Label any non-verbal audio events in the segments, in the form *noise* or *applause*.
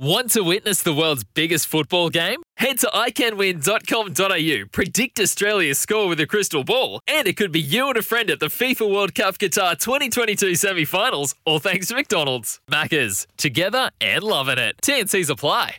Want to witness the world's biggest football game? Head to iCanWin.com.au, predict Australia's score with a crystal ball, and it could be you and a friend at the FIFA World Cup Qatar 2022 semi finals, all thanks to McDonald's. Maccas, together and loving it. TNC's apply.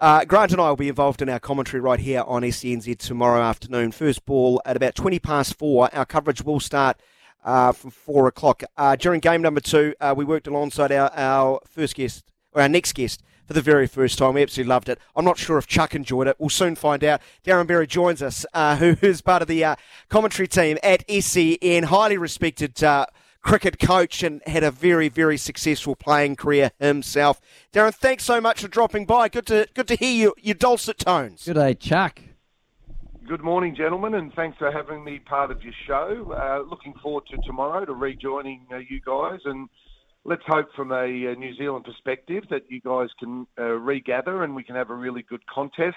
Uh, Grant and I will be involved in our commentary right here on SENZ tomorrow afternoon. First ball at about 20 past four. Our coverage will start uh, from four o'clock. Uh, during game number two, uh, we worked alongside our, our first guest, or our next guest, for the very first time. We absolutely loved it. I'm not sure if Chuck enjoyed it. We'll soon find out. Darren Berry joins us, uh, who *laughs* is part of the uh, commentary team at SEN, highly respected uh, cricket coach and had a very, very successful playing career himself. Darren, thanks so much for dropping by. Good to good to hear you, your dulcet tones. Good day, Chuck. Good morning, gentlemen, and thanks for having me part of your show. Uh, looking forward to tomorrow to rejoining uh, you guys and let's hope from a, uh, New Zealand perspective that you guys can uh, regather and we can have a really good contest.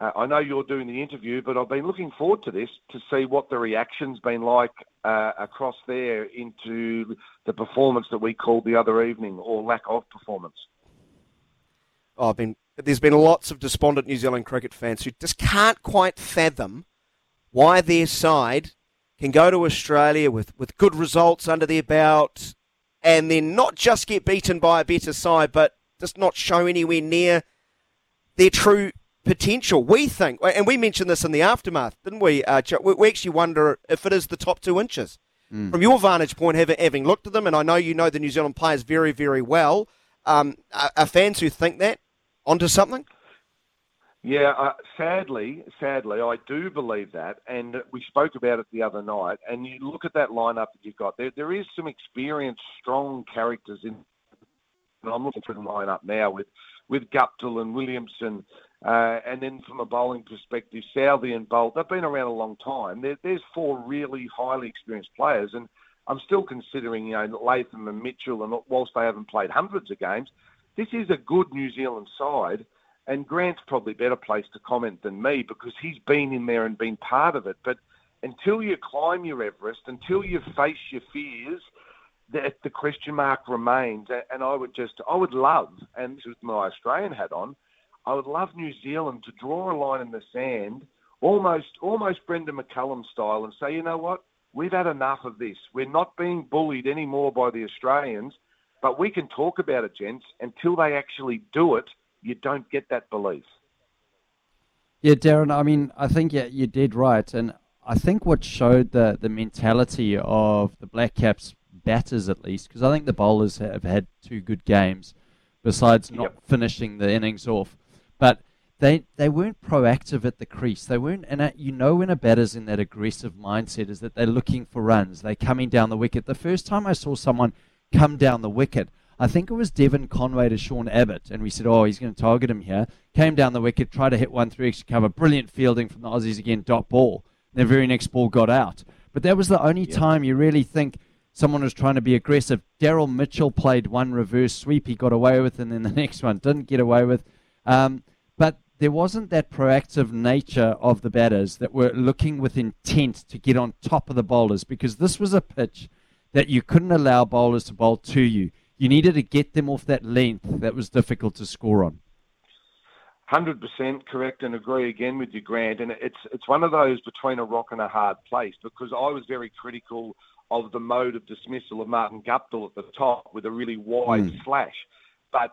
Uh, I know you're doing the interview, but I've been looking forward to this to see what the reaction's been like uh, across there into the performance that we called the other evening or lack of performance. Oh, I've been there's been lots of despondent New Zealand cricket fans who just can't quite fathom why their side can go to Australia with, with good results under their belt, and then not just get beaten by a better side, but just not show anywhere near their true potential. We think, and we mentioned this in the aftermath, didn't we? Uh, we actually wonder if it is the top two inches. Mm. From your vantage point, having looked at them, and I know you know the New Zealand players very, very well, um, are, are fans who think that onto something? Yeah, uh, sadly, sadly, I do believe that, and we spoke about it the other night. And you look at that lineup that you've got. There, there is some experienced, strong characters in. And I'm looking through the lineup now with with Guptill and Williamson, uh, and then from a bowling perspective, Southey and Boult. They've been around a long time. There, there's four really highly experienced players, and I'm still considering, you know, Latham and Mitchell, and whilst they haven't played hundreds of games, this is a good New Zealand side and Grant's probably better placed to comment than me because he's been in there and been part of it. But until you climb your Everest, until you face your fears, that the question mark remains. And I would just, I would love, and this is my Australian hat on, I would love New Zealand to draw a line in the sand, almost, almost Brendon McCullum style, and say, you know what, we've had enough of this. We're not being bullied anymore by the Australians, but we can talk about it, gents, until they actually do it you don't get that belief. Yeah, Darren, I mean, I think yeah, you did right. And I think what showed the, the mentality of the Black Caps batters, at least, because I think the bowlers have had two good games besides not yep. finishing the innings off. But they they weren't proactive at the crease. They weren't, and uh, you know when a batter's in that aggressive mindset is that they're looking for runs. They're coming down the wicket. The first time I saw someone come down the wicket, I think it was Devon Conway to Sean Abbott, and we said, oh, he's going to target him here. Came down the wicket, tried to hit one through extra cover. Brilliant fielding from the Aussies again, dot ball. The very next ball got out. But that was the only yep. time you really think someone was trying to be aggressive. Daryl Mitchell played one reverse sweep he got away with, and then *laughs* the next one didn't get away with. Um, but there wasn't that proactive nature of the batters that were looking with intent to get on top of the bowlers because this was a pitch that you couldn't allow bowlers to bowl to you you needed to get them off that length that was difficult to score on. Hundred percent correct, and agree again with you, Grant. And it's it's one of those between a rock and a hard place because I was very critical of the mode of dismissal of Martin Guptill at the top with a really wide mm. slash. But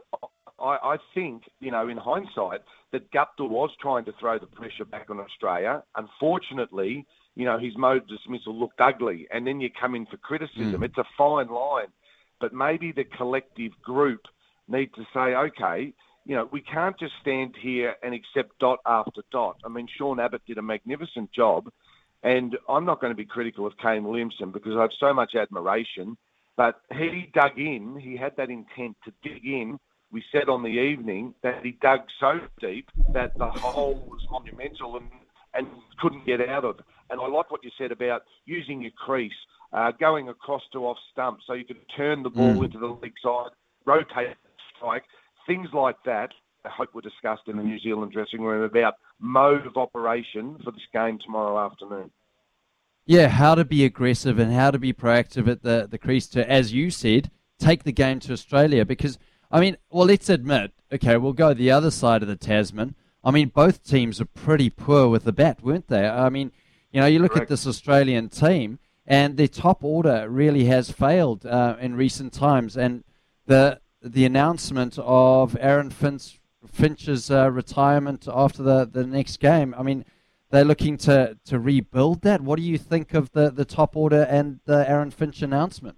I, I think, you know, in hindsight, that Guptill was trying to throw the pressure back on Australia. Unfortunately, you know, his mode of dismissal looked ugly, and then you come in for criticism. Mm. It's a fine line but maybe the collective group need to say, okay, you know, we can't just stand here and accept dot after dot. I mean, Sean Abbott did a magnificent job, and I'm not going to be critical of Kane Williamson because I have so much admiration, but he dug in, he had that intent to dig in we said on the evening that he dug so deep that the hole was monumental and, and couldn't get out of. And I like what you said about using your crease, uh, going across to off stump so you could turn the ball mm. into the leg side, rotate strike, things like that. I hope were discussed in the New Zealand dressing room about mode of operation for this game tomorrow afternoon. Yeah, how to be aggressive and how to be proactive at the, the crease to, as you said, take the game to Australia. Because, I mean, well, let's admit, okay, we'll go the other side of the Tasman. I mean, both teams are pretty poor with the bat, weren't they? I mean, you know, you look Correct. at this Australian team, and their top order really has failed uh, in recent times. And the the announcement of Aaron Finch, Finch's uh, retirement after the, the next game, I mean, they're looking to, to rebuild that. What do you think of the, the top order and the Aaron Finch announcement?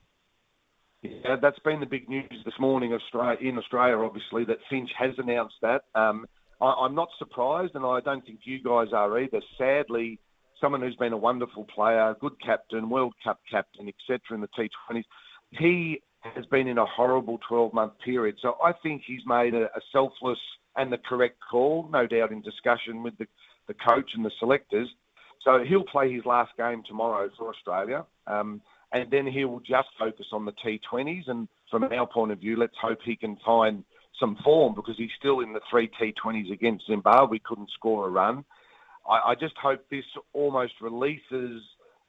Yeah, that's been the big news this morning Australia, in Australia, obviously, that Finch has announced that. Um, I, am not surprised, and I don't think you guys are either. Sadly, someone who's been a wonderful player, good captain, World Cup captain, etc., in the T20s, he has been in a horrible 12 month period. So I think he's made a, a selfless and the correct call, no doubt in discussion with the, the coach and the selectors. So he'll play his last game tomorrow for Australia. Um, and then he will just focus on the T20s. And from our point of view, let's hope he can find some form because he's still in the three T20s against Zimbabwe, couldn't score a run. I, I just hope this almost releases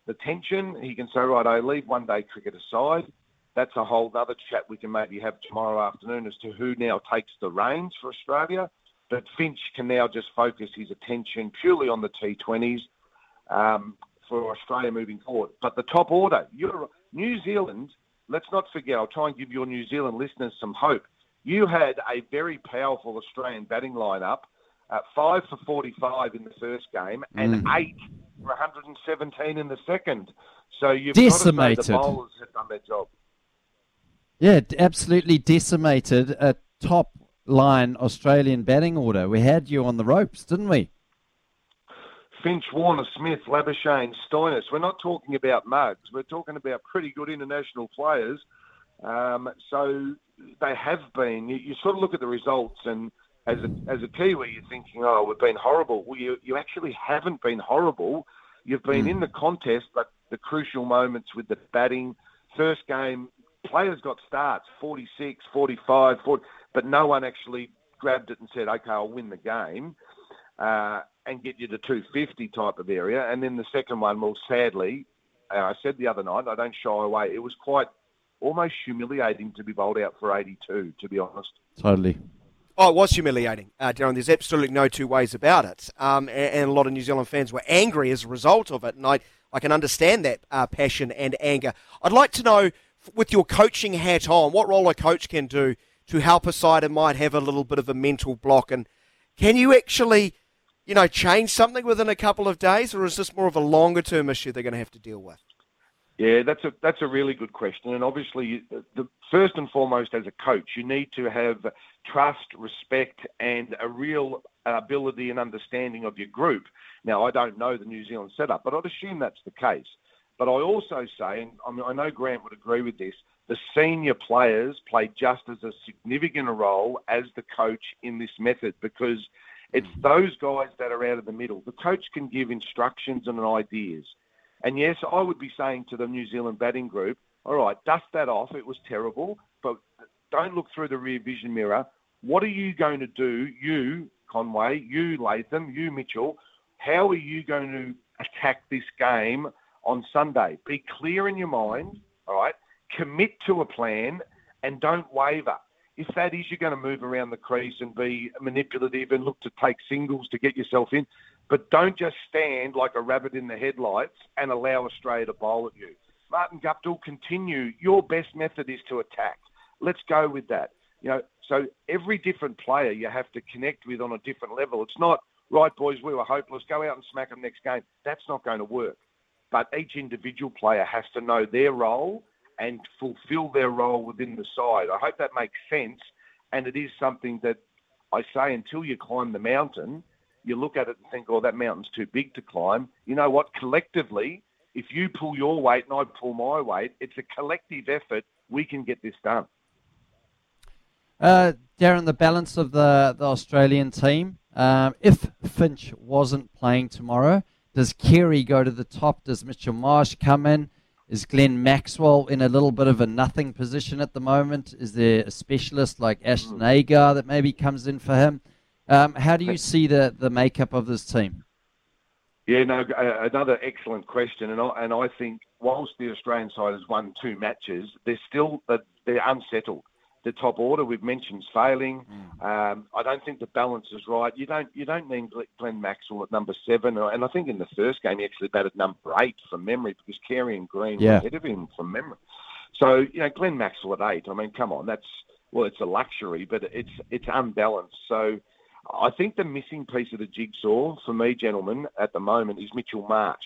the tension. He can say, right, I leave one day cricket aside. That's a whole other chat we can maybe have tomorrow afternoon as to who now takes the reins for Australia. But Finch can now just focus his attention purely on the T20s um, for Australia moving forward. But the top order, New Zealand, let's not forget, I'll try and give your New Zealand listeners some hope. You had a very powerful Australian batting lineup uh, five for 45 in the first game and mm. eight for 117 in the second. So you've decimated. got to say the bowlers have done their job. Yeah, absolutely decimated a top line Australian batting order. We had you on the ropes, didn't we? Finch, Warner, Smith, Labuschagne, Stoinis. We're not talking about mugs. We're talking about pretty good international players. Um, so they have been. You, you, sort of look at the results, and as a, as a Kiwi, you're thinking, oh, we've been horrible. Well, you, you actually haven't been horrible. You've been mm. in the contest, but the crucial moments with the batting. First game, players got starts 46, 45, 40, but no one actually grabbed it and said, okay, I'll win the game. Uh, and get you to 250 type of area. And then the second one, well, sadly, uh, I said the other night, I don't shy away, it was quite almost humiliating to be bowled out for 82, to be honest. Totally. Oh, it was humiliating, uh, Darren. There's absolutely no two ways about it. Um, and, and, a lot of New Zealand fans were angry as a result of it. And I, I can understand that uh, passion and anger. I'd like to know, with your coaching hat on, what role a coach can do to help a side that might have a little bit of a mental block. And can you actually, you know, change something within a couple of days, or is this more of a longer term issue they're going to have to deal with? Yeah, that's a that's a really good question, and obviously, the first and foremost, as a coach, you need to have trust, respect, and a real ability and understanding of your group. Now, I don't know the New Zealand setup, but I'd assume that's the case. But I also say, and I, mean, I know Grant would agree with this, the senior players play just as a significant a role as the coach in this method because it's mm. those guys that are out of the middle. The coach can give instructions and ideas and yes, I would be saying to the New Zealand batting group, all right, dust that off. It was terrible, but don't look through the rear vision mirror. What are you going to do, you, Conway, you, Latham, you, Mitchell? How are you going to attack this game on Sunday? Be clear in your mind, all right? Commit to a plan and don't waver. If that is, you're going to move around the crease and be manipulative and look to take singles to get yourself in. But don't just stand like a rabbit in the headlights and allow Australia to bowl at you. Martin Guptill, continue. Your best method is to attack. Let's go with that. You know, so every different player you have to connect with on a different level. It's not right, boys. We were hopeless. Go out and smack them next game. That's not going to work. But each individual player has to know their role and fulfil their role within the side. I hope that makes sense. And it is something that I say until you climb the mountain, you look at it and think, oh, that mountain's too big to climb. You know what? Collectively, if you pull your weight and I pull my weight, it's a collective effort. We can get this done. Uh, Darren, the balance of the, the Australian team. Um, if Finch wasn't playing tomorrow, does Carey go to the top? Does Mitchell Marsh come in? Is Glenn Maxwell in a little bit of a nothing position at the moment? Is there a specialist like Ashton hmm. Agar that maybe comes in for him? Um, how do you see the, the makeup of this team? Yeah, no, another excellent question, and I, and I think whilst the Australian side has won two matches, they're still they're unsettled. The top order we've mentioned is failing. Mm. Um, I don't think the balance is right. You don't you don't need Glenn Maxwell at number seven, and I think in the first game he actually batted number eight from memory because Carey and Green yeah. were ahead of him from memory. So you know Glenn Maxwell at eight. I mean, come on, that's well, it's a luxury, but it's it's unbalanced. So I think the missing piece of the jigsaw for me, gentlemen, at the moment is Mitchell Marsh.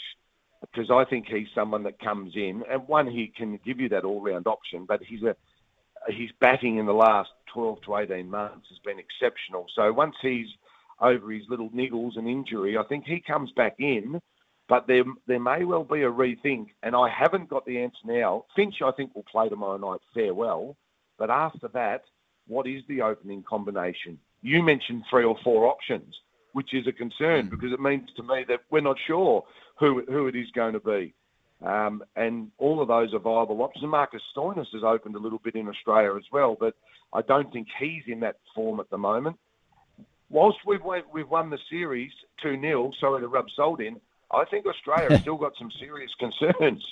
Because I think he's someone that comes in, and one, he can give you that all-round option, but he's a his batting in the last 12 to 18 months has been exceptional. So once he's over his little niggles and injury, I think he comes back in, but there there may well be a rethink, and I haven't got the answer now. Finch, I think, will play tomorrow night farewell. but after that, what is the opening combination? You mentioned three or four options, which is a concern mm. because it means to me that we're not sure who who it is going to be. Um, and all of those are viable options. Marcus Stoinis has opened a little bit in Australia as well, but I don't think he's in that form at the moment. Whilst we've won, we've won the series 2 0, sorry to rub salt in, I think Australia has *laughs* still got some serious concerns.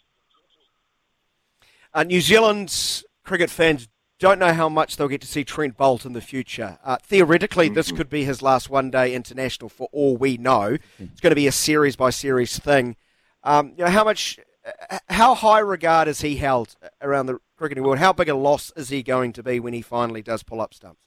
Uh, New Zealand's cricket fans don't know how much they'll get to see Trent Boult in the future. Uh, theoretically, mm-hmm. this could be his last one day international for all we know. It's going to be a series by series thing. Um, you know, how much, uh, how high regard is he held around the cricketing world? How big a loss is he going to be when he finally does pull up stumps?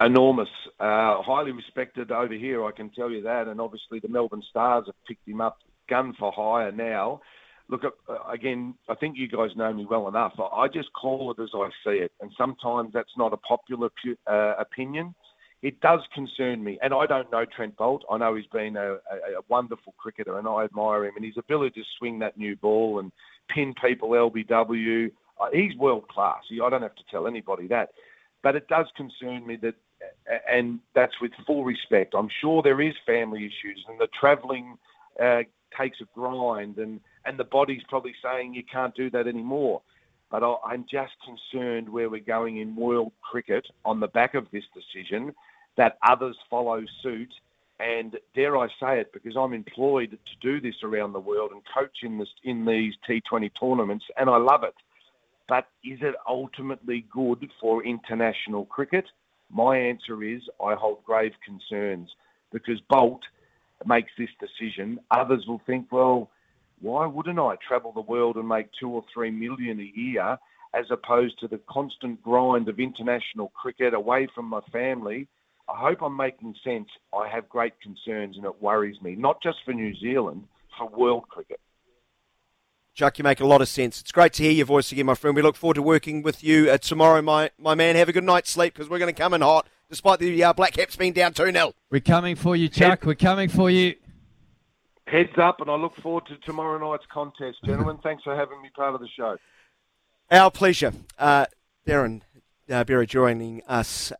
Enormous, uh, highly respected over here. I can tell you that, and obviously the Melbourne Stars have picked him up gun for hire now look, uh, again, I think you guys know me well enough. I just call it as I see it, and sometimes that's not a popular uh, opinion. It does concern me, and I don't know Trent Boult. I know he's been a, a, a wonderful cricketer, and I admire him and his ability to swing that new ball and pin people LBW. Uh, he's world class. I don't have to tell anybody that, but it does concern me that, and that's with full respect. I'm sure there is family issues, and the travelling uh, takes a grind, and and the body's probably saying you can't do that anymore. But I'm just concerned where we're going in world cricket on the back of this decision that others follow suit. And dare I say it, because I'm employed to do this around the world and coach in, this, in these T20 tournaments, and I love it. But is it ultimately good for international cricket? My answer is I hold grave concerns because Boult makes this decision. Others will think, well, why wouldn't I travel the world and make two or three million a year as opposed to the constant grind of international cricket away from my family? I hope I'm making sense. I have great concerns and it worries me, not just for New Zealand, for world cricket. Chuck, you make a lot of sense. It's great to hear your voice again, my friend. We look forward to working with you uh, tomorrow, my, my man. Have a good night's sleep because we're going to come in hot despite the uh, Black Caps being down 2 0. We're coming for you, Chuck. We're coming for you heads up, and I look forward to tomorrow night's contest, gentlemen. Thanks for having me part of the show. Our pleasure. Uh, Darren uh, Berry joining us